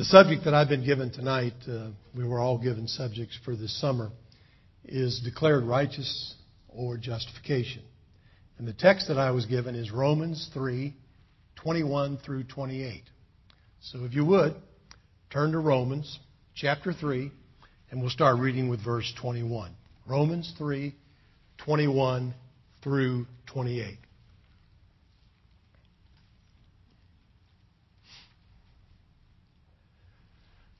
The subject that I've been given tonight, uh, we were all given subjects for this summer, is declared righteous or justification. And the text that I was given is Romans 3 21 through 28. So if you would, turn to Romans chapter 3, and we'll start reading with verse 21. Romans 3 21 through 28.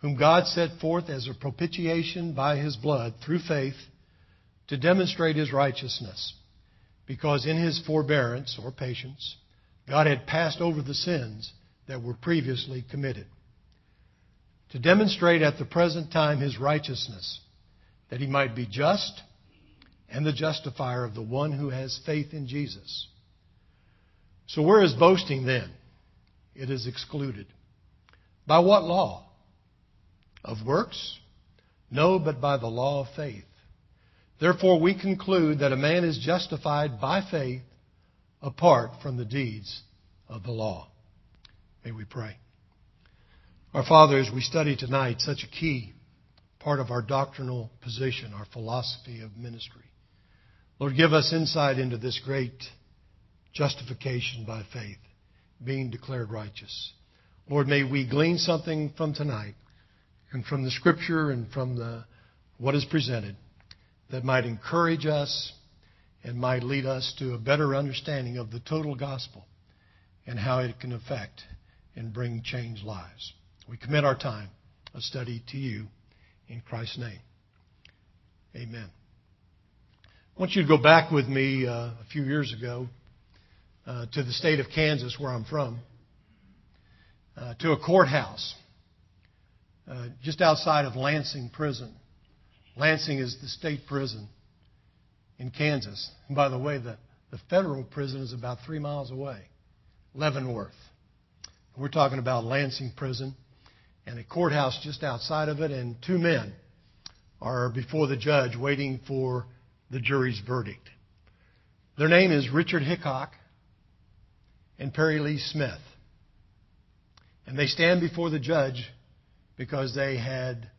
whom God set forth as a propitiation by his blood through faith to demonstrate his righteousness. Because in his forbearance or patience, God had passed over the sins that were previously committed. To demonstrate at the present time his righteousness, that he might be just and the justifier of the one who has faith in Jesus. So where is boasting then? It is excluded. By what law? Of works? No, but by the law of faith. Therefore, we conclude that a man is justified by faith apart from the deeds of the law. May we pray. Our Father, as we study tonight such a key part of our doctrinal position, our philosophy of ministry, Lord, give us insight into this great justification by faith, being declared righteous. Lord, may we glean something from tonight and from the scripture and from the, what is presented that might encourage us and might lead us to a better understanding of the total gospel and how it can affect and bring changed lives. We commit our time of study to you in Christ's name. Amen. I want you to go back with me uh, a few years ago uh, to the state of Kansas, where I'm from, uh, to a courthouse uh, just outside of Lansing Prison. Lansing is the state prison in Kansas. And by the way, the, the federal prison is about three miles away, Leavenworth. We're talking about Lansing Prison and a courthouse just outside of it, and two men are before the judge waiting for the jury's verdict. Their name is Richard Hickok and Perry Lee Smith. And they stand before the judge because they had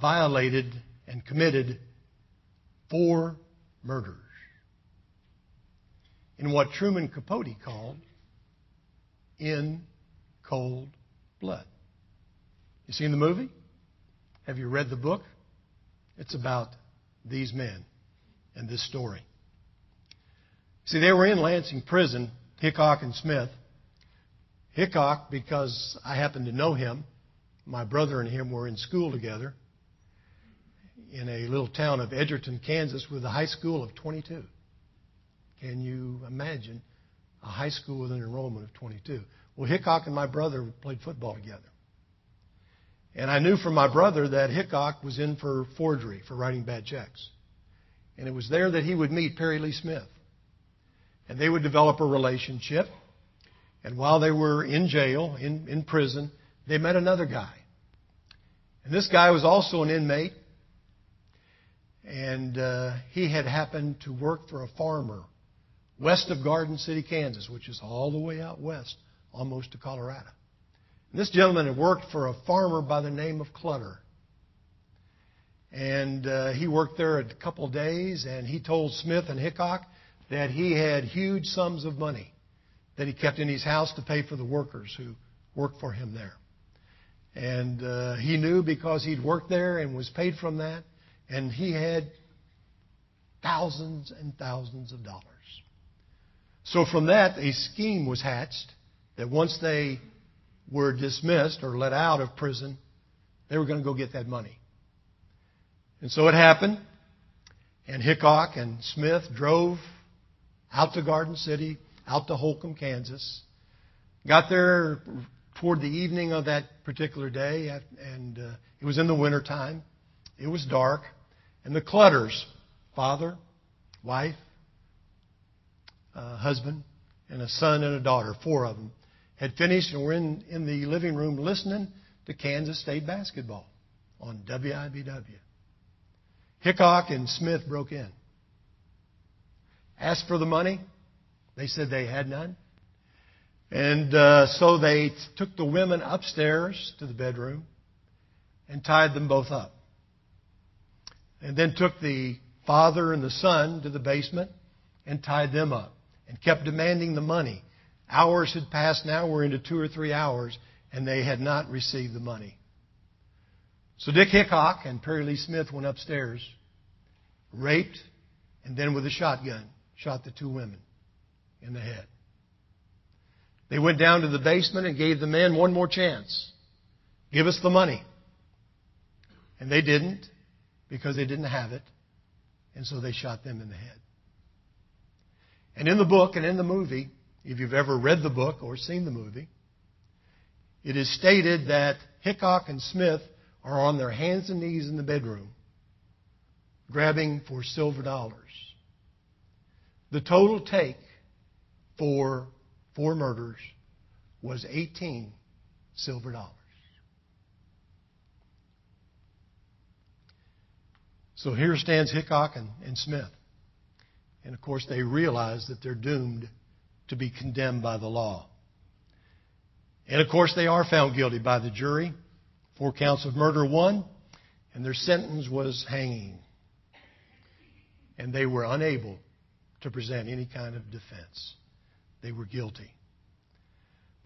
violated and committed four murders in what Truman Capote called in cold blood. You seen the movie? Have you read the book? It's about these men and this story. See, they were in Lansing prison, Hickok and Smith. Hickok, because I happen to know him, my brother and him were in school together in a little town of Edgerton, Kansas, with a high school of 22. Can you imagine a high school with an enrollment of 22? Well, Hickok and my brother played football together. And I knew from my brother that Hickok was in for forgery, for writing bad checks. And it was there that he would meet Perry Lee Smith. And they would develop a relationship. And while they were in jail, in, in prison, they met another guy. And this guy was also an inmate. And uh, he had happened to work for a farmer west of Garden City, Kansas, which is all the way out west, almost to Colorado. And this gentleman had worked for a farmer by the name of Clutter. And uh, he worked there a couple of days, and he told Smith and Hickok that he had huge sums of money that he kept in his house to pay for the workers who worked for him there. And uh, he knew because he'd worked there and was paid from that, and he had thousands and thousands of dollars. So from that, a scheme was hatched that once they were dismissed or let out of prison, they were going to go get that money. And so it happened, and Hickok and Smith drove out to Garden City, out to Holcomb, Kansas, got there toward the evening of that particular day, and uh, it was in the winter time. It was dark, and the Clutters, father, wife, uh, husband, and a son and a daughter, four of them, had finished and were in, in the living room listening to Kansas State basketball on WIBW. Hickok and Smith broke in. Asked for the money. They said they had none. And uh, so they took the women upstairs to the bedroom and tied them both up. And then took the father and the son to the basement and tied them up and kept demanding the money. Hours had passed now, we're into two or three hours, and they had not received the money. So Dick Hickok and Perry Lee Smith went upstairs, raped, and then with a shotgun shot the two women in the head. They went down to the basement and gave the men one more chance. Give us the money. And they didn't because they didn't have it. And so they shot them in the head. And in the book and in the movie, if you've ever read the book or seen the movie, it is stated that Hickok and Smith are on their hands and knees in the bedroom grabbing for silver dollars. The total take for four murders was 18 silver dollars. So here stands Hickok and, and Smith. And of course, they realize that they're doomed to be condemned by the law. And of course, they are found guilty by the jury. Four counts of murder, one, and their sentence was hanging. And they were unable to present any kind of defense. They were guilty.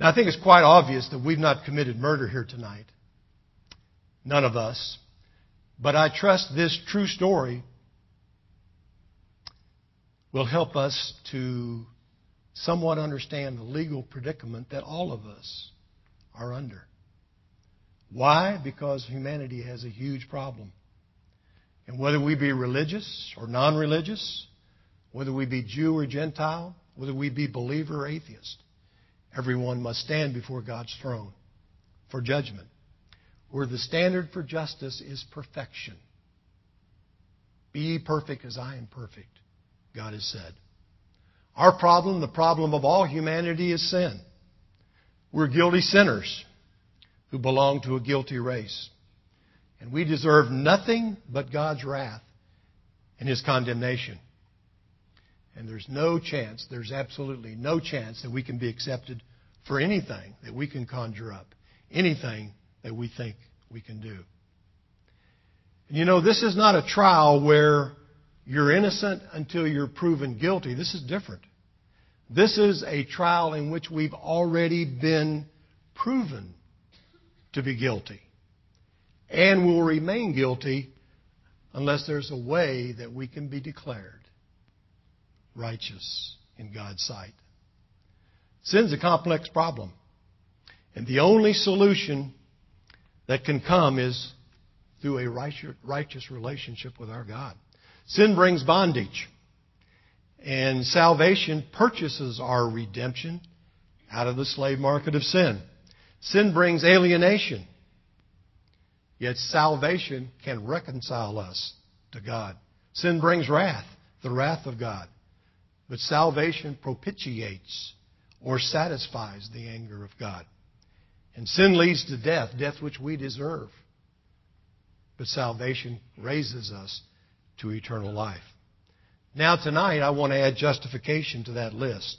Now, I think it's quite obvious that we've not committed murder here tonight. None of us. But I trust this true story will help us to somewhat understand the legal predicament that all of us are under. Why? Because humanity has a huge problem. And whether we be religious or non religious, whether we be Jew or Gentile, whether we be believer or atheist, everyone must stand before God's throne for judgment, where the standard for justice is perfection. Be perfect as I am perfect. God has said. Our problem, the problem of all humanity, is sin. We're guilty sinners who belong to a guilty race. And we deserve nothing but God's wrath and His condemnation. And there's no chance, there's absolutely no chance that we can be accepted for anything that we can conjure up, anything that we think we can do. And you know, this is not a trial where you're innocent until you're proven guilty. This is different. This is a trial in which we've already been proven to be guilty and will remain guilty unless there's a way that we can be declared righteous in God's sight. Sin's a complex problem. And the only solution that can come is through a righteous relationship with our God. Sin brings bondage. And salvation purchases our redemption out of the slave market of sin. Sin brings alienation. Yet salvation can reconcile us to God. Sin brings wrath, the wrath of God. But salvation propitiates or satisfies the anger of God. And sin leads to death, death which we deserve. But salvation raises us to eternal life. Now, tonight, I want to add justification to that list.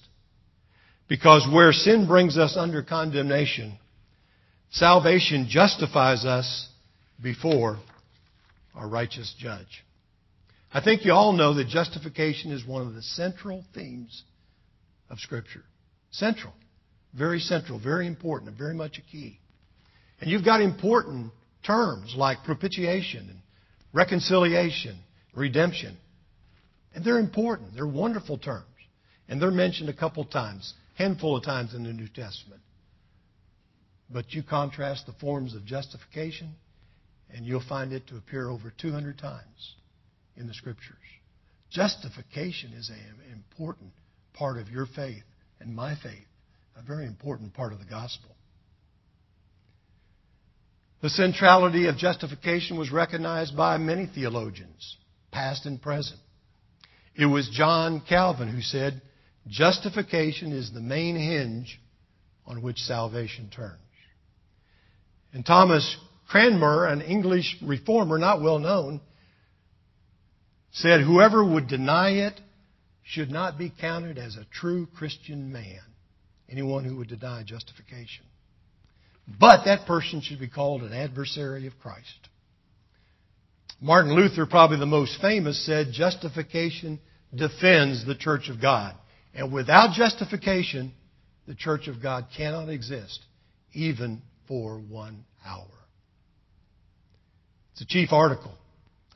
Because where sin brings us under condemnation, salvation justifies us before our righteous judge. I think you all know that justification is one of the central themes of Scripture. Central. Very central, very important, and very much a key. And you've got important terms like propitiation and reconciliation, redemption. And they're important. They're wonderful terms. And they're mentioned a couple times, handful of times in the New Testament. But you contrast the forms of justification, and you'll find it to appear over 200 times in the Scriptures. Justification is an important part of your faith and my faith, a very important part of the gospel. The centrality of justification was recognized by many theologians, past and present. It was John Calvin who said, Justification is the main hinge on which salvation turns. And Thomas Cranmer, an English reformer not well known, said, Whoever would deny it should not be counted as a true Christian man. Anyone who would deny justification. But that person should be called an adversary of Christ. Martin Luther, probably the most famous, said justification defends the church of God. And without justification, the church of God cannot exist, even for one hour. It's a chief article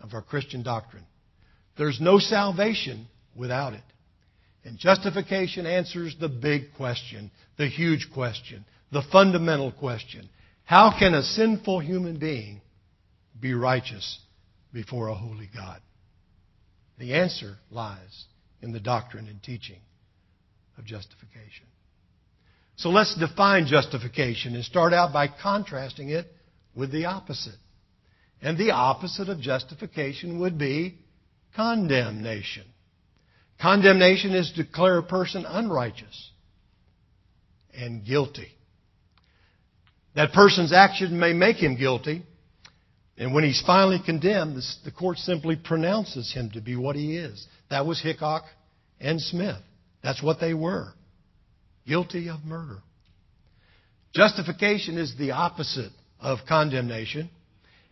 of our Christian doctrine. There's no salvation without it. And justification answers the big question, the huge question, the fundamental question. How can a sinful human being be righteous before a holy God? The answer lies in the doctrine and teaching of justification. So let's define justification and start out by contrasting it with the opposite. And the opposite of justification would be condemnation. Condemnation is to declare a person unrighteous and guilty. That person's action may make him guilty, and when he's finally condemned, the court simply pronounces him to be what he is. That was Hickok and Smith. That's what they were. Guilty of murder. Justification is the opposite of condemnation.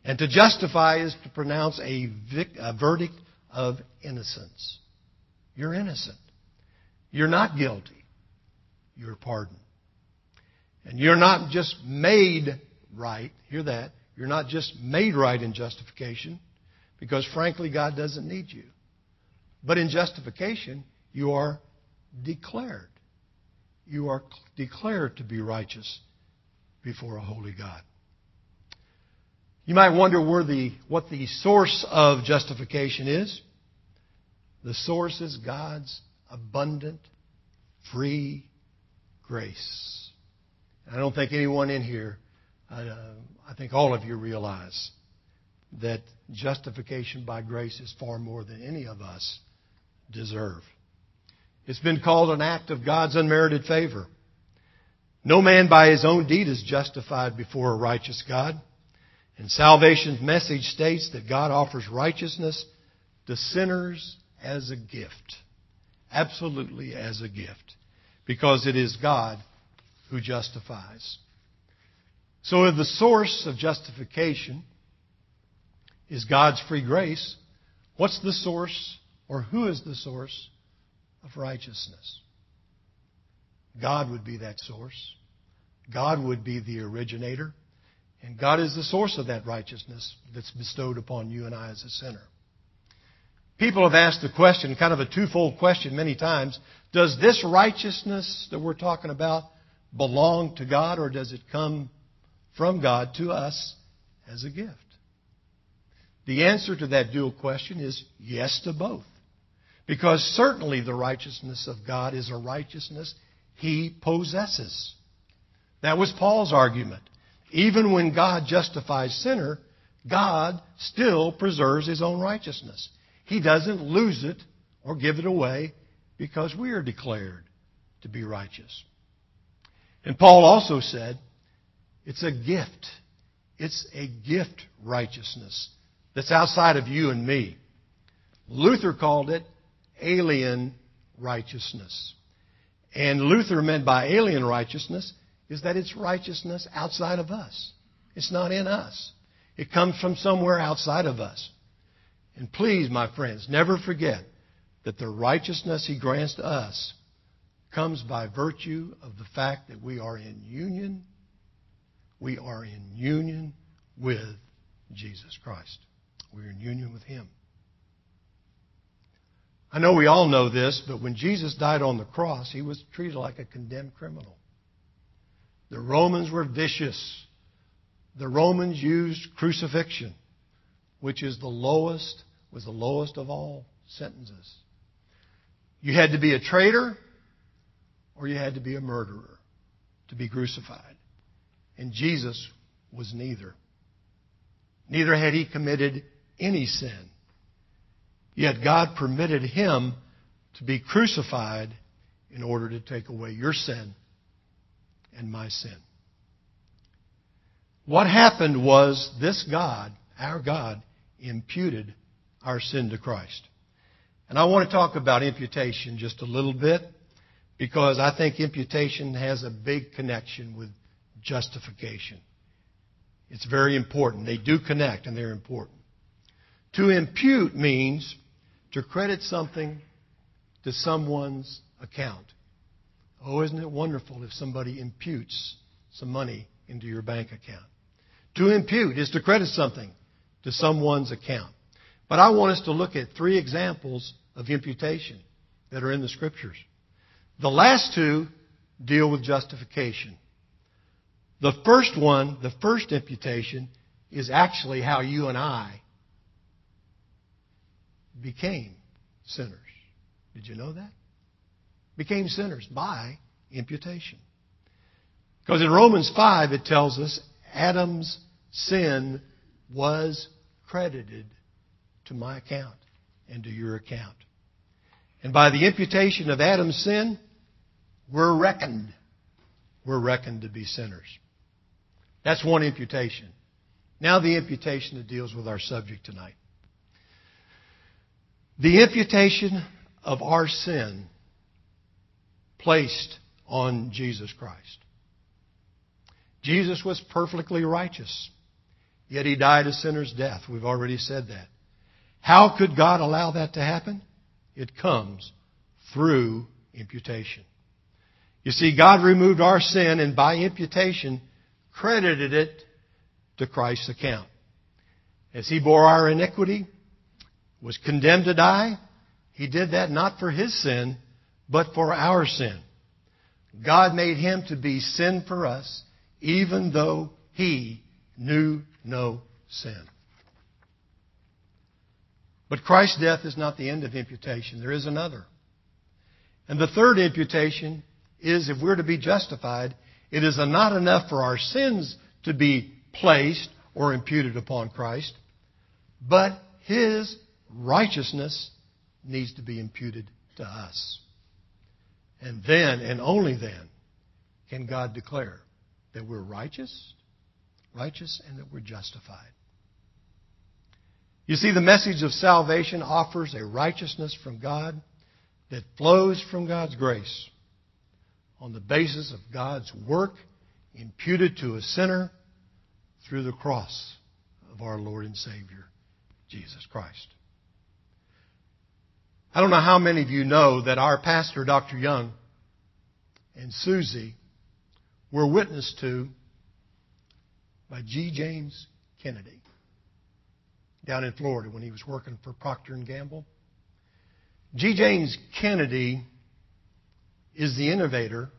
And to justify is to pronounce a, vic- a verdict of innocence. You're innocent. You're not guilty. You're pardoned. And you're not just made right. Hear that. You're not just made right in justification, because frankly, God doesn't need you. But in justification, you are declared. You are declared to be righteous before a holy God. You might wonder where the, what the source of justification is. The source is God's abundant, free grace. I don't think anyone in here, uh, I think all of you realize that justification by grace is far more than any of us deserve. It's been called an act of God's unmerited favor. No man by his own deed is justified before a righteous God. And salvation's message states that God offers righteousness to sinners as a gift. Absolutely as a gift. Because it is God who justifies. So if the source of justification is God's free grace, what's the source or who is the source of righteousness? God would be that source. God would be the originator. And God is the source of that righteousness that's bestowed upon you and I as a sinner. People have asked the question, kind of a twofold question many times. Does this righteousness that we're talking about belong to God or does it come from God to us as a gift? The answer to that dual question is yes to both. Because certainly the righteousness of God is a righteousness he possesses. That was Paul's argument. Even when God justifies sinner, God still preserves his own righteousness. He doesn't lose it or give it away because we are declared to be righteous. And Paul also said, it's a gift. It's a gift righteousness that's outside of you and me. Luther called it alien righteousness. And Luther meant by alien righteousness is that it's righteousness outside of us. It's not in us. It comes from somewhere outside of us. And please, my friends, never forget that the righteousness He grants to us comes by virtue of the fact that we are in union. We are in union with Jesus Christ. We're in union with Him. I know we all know this, but when Jesus died on the cross, He was treated like a condemned criminal. The Romans were vicious. The Romans used crucifixion, which is the lowest, was the lowest of all sentences. You had to be a traitor or you had to be a murderer to be crucified. And Jesus was neither. neither had he committed any sin. Yet God permitted him to be crucified in order to take away your sin and my sin. What happened was this God, our God, imputed our sin to Christ. And I want to talk about imputation just a little bit because I think imputation has a big connection with justification. It's very important. They do connect and they're important. To impute means to credit something to someone's account. Oh, isn't it wonderful if somebody imputes some money into your bank account? To impute is to credit something to someone's account. But I want us to look at three examples of imputation that are in the scriptures. The last two deal with justification. The first one, the first imputation, is actually how you and I became sinners. Did you know that? Became sinners by imputation. Because in Romans 5 it tells us Adam's sin was credited to my account and to your account. And by the imputation of Adam's sin, we're reckoned. We're reckoned to be sinners. That's one imputation. Now the imputation that deals with our subject tonight. The imputation of our sin placed on Jesus Christ. Jesus was perfectly righteous, yet he died a sinner's death. We've already said that. How could God allow that to happen? It comes through imputation. You see, God removed our sin and by imputation credited it to Christ's account. As he bore our iniquity, was condemned to die, he did that not for his sin, but for our sin. God made him to be sin for us, even though he knew no sin. But Christ's death is not the end of imputation. There is another. And the third imputation is if we're to be justified, it is not enough for our sins to be placed or imputed upon Christ, but His righteousness needs to be imputed to us. And then, and only then, can God declare that we're righteous, righteous, and that we're justified. You see, the message of salvation offers a righteousness from God that flows from God's grace on the basis of God's work imputed to a sinner through the cross of our Lord and Savior, Jesus Christ. I don't know how many of you know that our pastor, Dr. Young, and Susie were witnessed to by D. James Kennedy down in Florida when he was working for Procter Gamble. D. James Kennedy is the innovator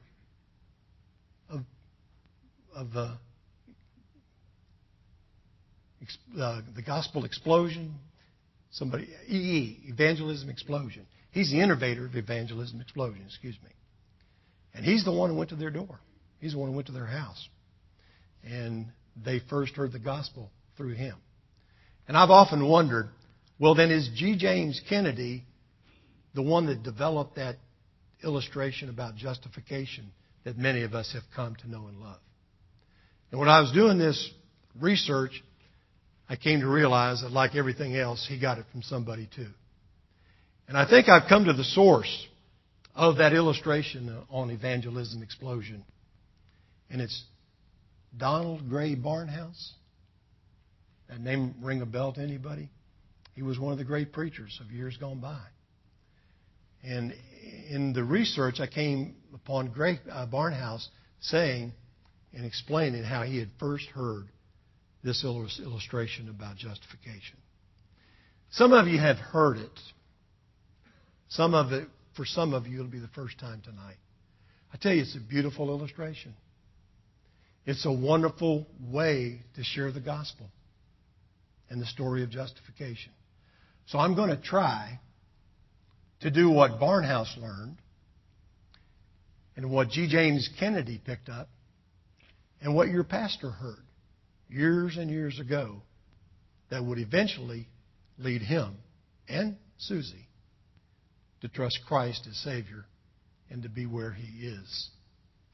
of, of uh, uh, the gospel explosion. Somebody, EE, evangelism explosion. He's the innovator of evangelism explosion, excuse me. And he's the one who went to their door. He's the one who went to their house. And they first heard the gospel through him. And I've often wondered, well, then is D. James Kennedy the one that developed that illustration about justification that many of us have come to know and love? And when I was doing this research, I came to realize that, like everything else, he got it from somebody too. And I think I've come to the source of that illustration on evangelism explosion. And it's Donald Grey Barnhouse. That name ring a bell to anybody? He was one of the great preachers of years gone by. And in the research, I came upon Grey, uh, Barnhouse saying and explaining how he had first heard this illustration about justification. Some of you have heard it. Some of it, for some of you, it'll be the first time tonight. I tell you, it's a beautiful illustration. It's a wonderful way to share the gospel and the story of justification. So I'm going to try to do what Barnhouse learned and what D. James Kennedy picked up and what your pastor heard years and years ago that would eventually lead him and Susie to trust Christ as Savior and to be where he is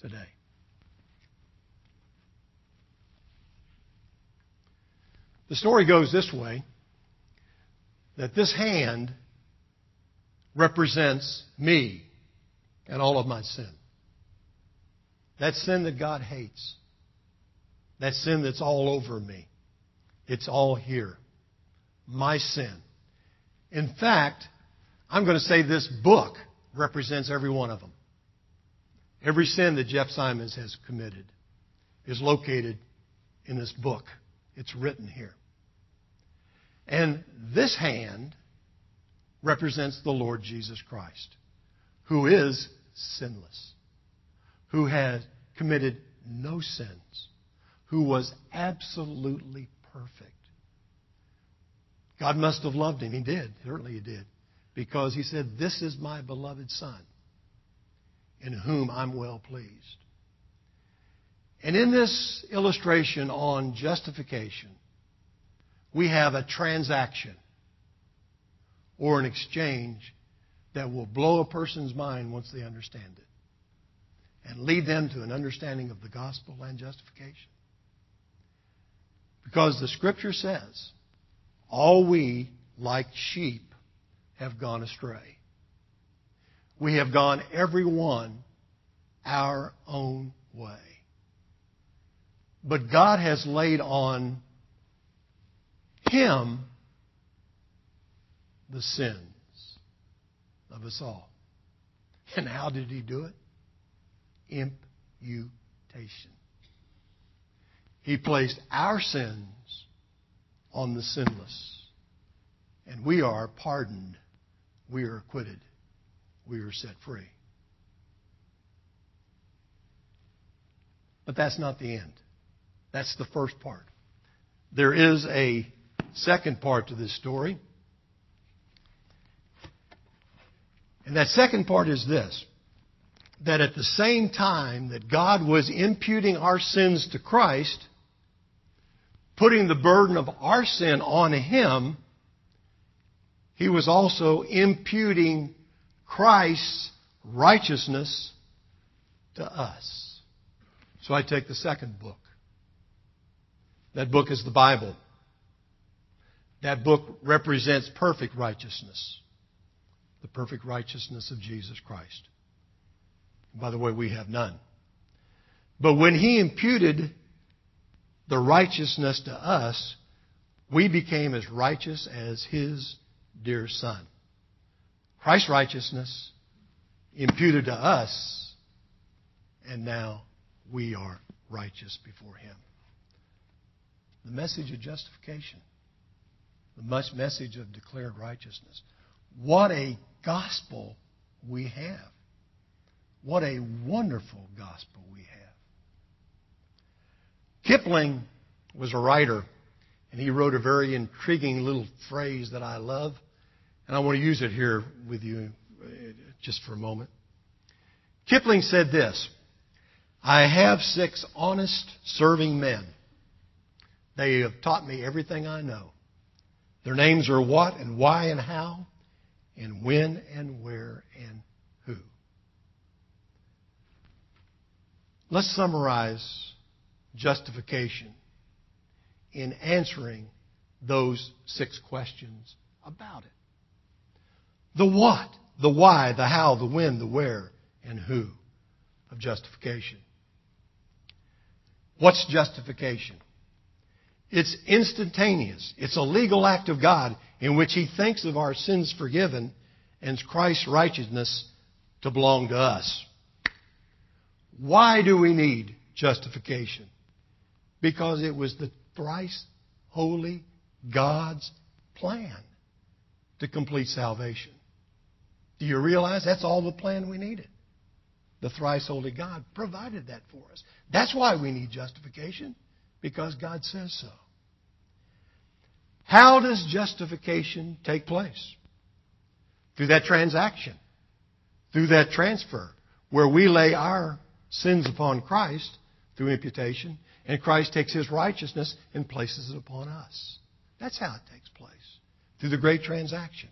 today. The story goes this way that this hand represents me and all of my sin. That sin that God hates. That sin that's all over me. It's all here. My sin. In fact, I'm going to say this book represents every one of them. Every sin that Jeff Simons has committed is located in this book. It's written here. And this hand represents the Lord Jesus Christ, who is sinless, who has committed no sins, who was absolutely perfect. God must have loved him. He did. Certainly he did. Because he said, This is my beloved Son, in whom I'm well pleased. And in this illustration on justification, we have a transaction or an exchange that will blow a person's mind once they understand it and lead them to an understanding of the gospel and justification. Because the scripture says, all we, like sheep, have gone astray. We have gone every one our own way. But God has laid on him the sins of us all. And how did he do it? Imputation. He placed our sins on the sinless. And we are pardoned. We are acquitted. We are set free. But that's not the end. That's the first part. There is a second part to this story. And that second part is this that at the same time that God was imputing our sins to Christ, putting the burden of our sin on Him, He was also imputing Christ's righteousness to us. So I take the second book. That book is the Bible. That book represents perfect righteousness, the perfect righteousness of Jesus Christ. By the way, we have none. But when he imputed the righteousness to us, we became as righteous as his dear son. Christ's righteousness imputed to us, and now we are righteous before him. The message of justification the message of declared righteousness. What a gospel we have. What a wonderful gospel we have. Kipling was a writer, and he wrote a very intriguing little phrase that I love, and I want to use it here with you uh, just for a moment. Kipling said this I have six honest, serving men. They have taught me everything I know. Their names are what and why and how, and when and where and who. Let's summarize justification in answering those six questions about it. The what, the why, the how, the when, the where, and who of justification. What's justification? It's instantaneous. It's a legal act of God in which He thinks of our sins forgiven and Christ's righteousness to belong to us. Why do we need justification? Because it was the thrice holy God's plan to complete salvation. Do you realize that's all the plan we needed? The thrice holy God provided that for us. That's why we need justification, because God says so. How does justification take place? Through that transaction, through that transfer, where we lay our sins upon Christ through imputation, and Christ takes his righteousness and places it upon us. That's how it takes place. Through the great transaction.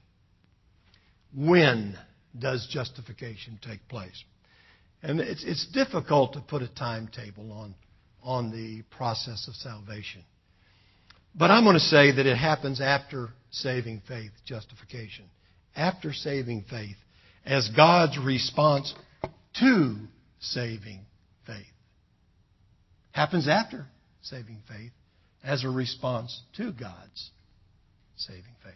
When does justification take place? And it's, it's difficult to put a timetable on, on the process of salvation. But I'm going to say that it happens after saving faith, justification. After saving faith, as God's response to saving. Happens after saving faith as a response to God's saving faith.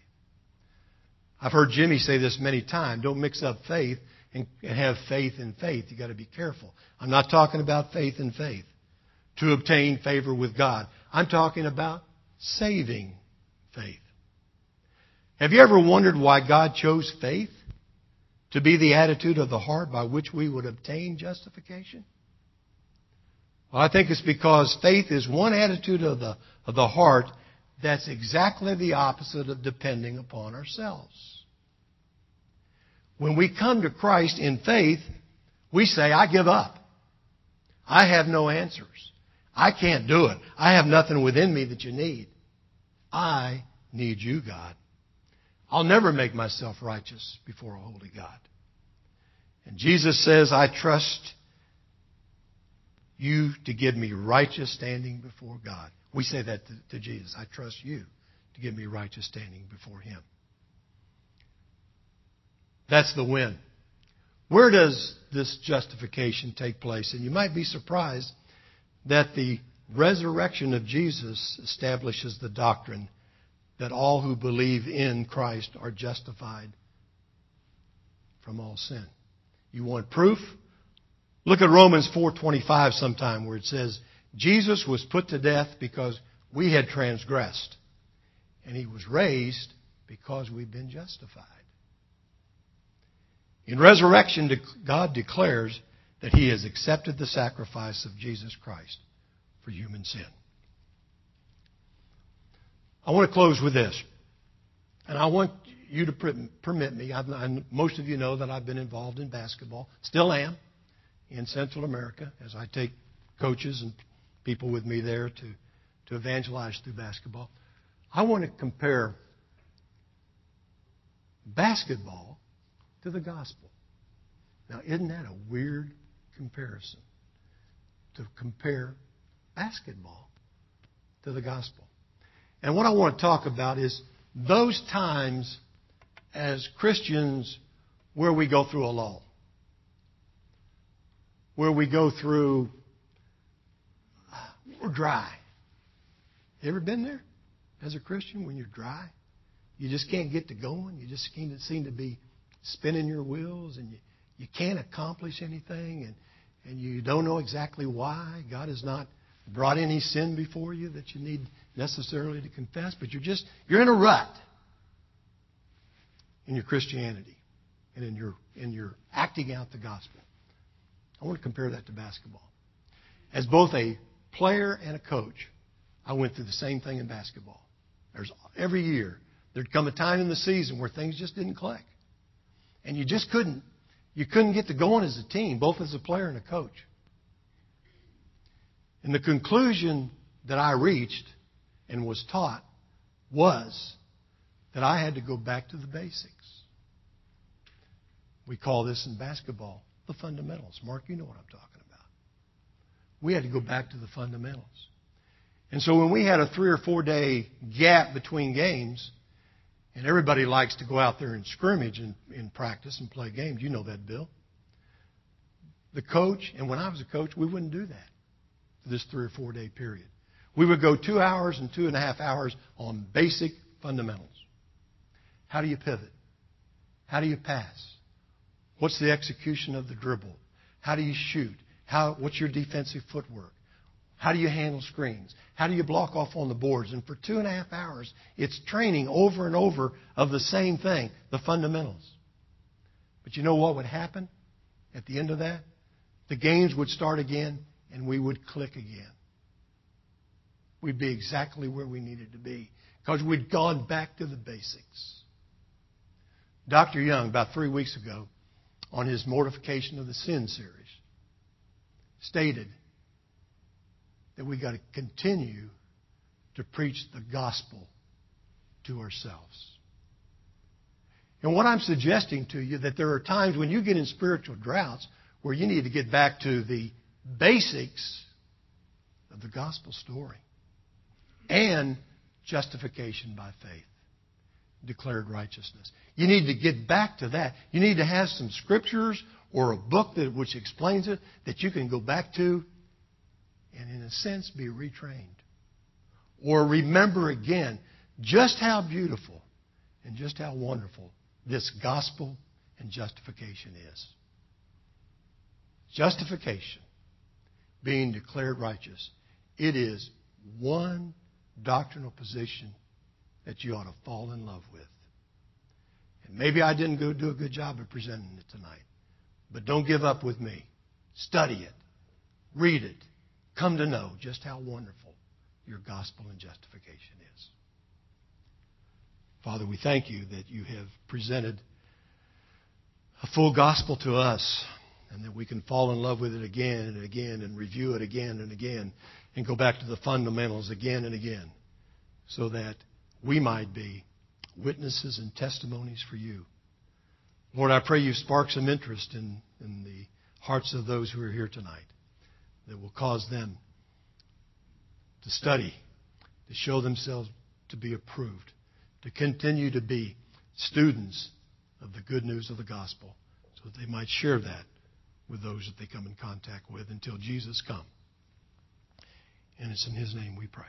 I've heard Jimmy say this many times. Don't mix up faith and have faith in faith. You've got to be careful. I'm not talking about faith in faith to obtain favor with God. I'm talking about saving faith. Have you ever wondered why God chose faith to be the attitude of the heart by which we would obtain justification? Well, I think it's because faith is one attitude of the, of the heart that's exactly the opposite of depending upon ourselves. When we come to Christ in faith, we say, I give up. I have no answers. I can't do it. I have nothing within me that you need. I need you, God. I'll never make myself righteous before a holy God. And Jesus says, I trust you to give me righteous standing before God. We say that to, to Jesus. I trust you to give me righteous standing before Him. That's the win. Where does this justification take place? And you might be surprised that the resurrection of Jesus establishes the doctrine that all who believe in Christ are justified from all sin. You want proof? Look at Romans 4:25 sometime where it says Jesus was put to death because we had transgressed and he was raised because we've been justified. In resurrection God declares that he has accepted the sacrifice of Jesus Christ for human sin. I want to close with this. And I want you to permit me. I've, most of you know that I've been involved in basketball, still am, in Central America as I take coaches and people with me there to, to evangelize through basketball. I want to compare basketball to the gospel. Now, isn't that a weird comparison? To compare basketball to the gospel. And what I want to talk about is those times as Christians where we go through a lull, where we go through, we're dry. You ever been there as a Christian when you're dry? You just can't get to going. You just seem to be spinning your wheels and you, you can't accomplish anything and, and you don't know exactly why. God has not brought any sin before you that you need necessarily to confess, but you're just, you're in a rut in your Christianity and in your, in your acting out the gospel. I want to compare that to basketball. As both a player and a coach, I went through the same thing in basketball. There's every year there'd come a time in the season where things just didn't click. And you just couldn't you couldn't get to going as a team, both as a player and a coach. And the conclusion that I reached and was taught was that I had to go back to the basics. We call this in basketball the fundamentals. Mark, you know what I'm talking about. We had to go back to the fundamentals. And so when we had a three or four day gap between games, and everybody likes to go out there and scrimmage and, and practice and play games, you know that, Bill. The coach, and when I was a coach, we wouldn't do that for this three or four day period. We would go two hours and two and a half hours on basic fundamentals. How do you pivot? How do you pass? What's the execution of the dribble? How do you shoot? How, what's your defensive footwork? How do you handle screens? How do you block off on the boards? And for two and a half hours, it's training over and over of the same thing, the fundamentals. But you know what would happen at the end of that? The games would start again and we would click again we'd be exactly where we needed to be because we'd gone back to the basics. Dr. Young, about three weeks ago, on his Mortification of the Sin series, stated that we got to continue to preach the gospel to ourselves. And what I'm suggesting to you that there are times when you get in spiritual droughts where you need to get back to the basics of the gospel story and justification by faith, declared righteousness. You need to get back to that. You need to have some scriptures or a book that which explains it that you can go back to and in a sense be retrained or remember again just how beautiful and just how wonderful this gospel and justification is. Justification, being declared righteous, it is one doctrinal position that you ought to fall in love with. And maybe I didn't go do a good job of presenting it tonight, but don't give up with me. Study it, read it, come to know just how wonderful your gospel and justification is. Father, we thank you that you have presented a full gospel to us and that we can fall in love with it again and again and review it again and again and go back to the fundamentals again and again so that we might be witnesses and testimonies for you. Lord, I pray you spark some interest in, in the hearts of those who are here tonight that will cause them to study, to show themselves to be approved, to continue to be students of the good news of the gospel so that they might share that with those that they come in contact with until Jesus comes. And it's in his name we pray.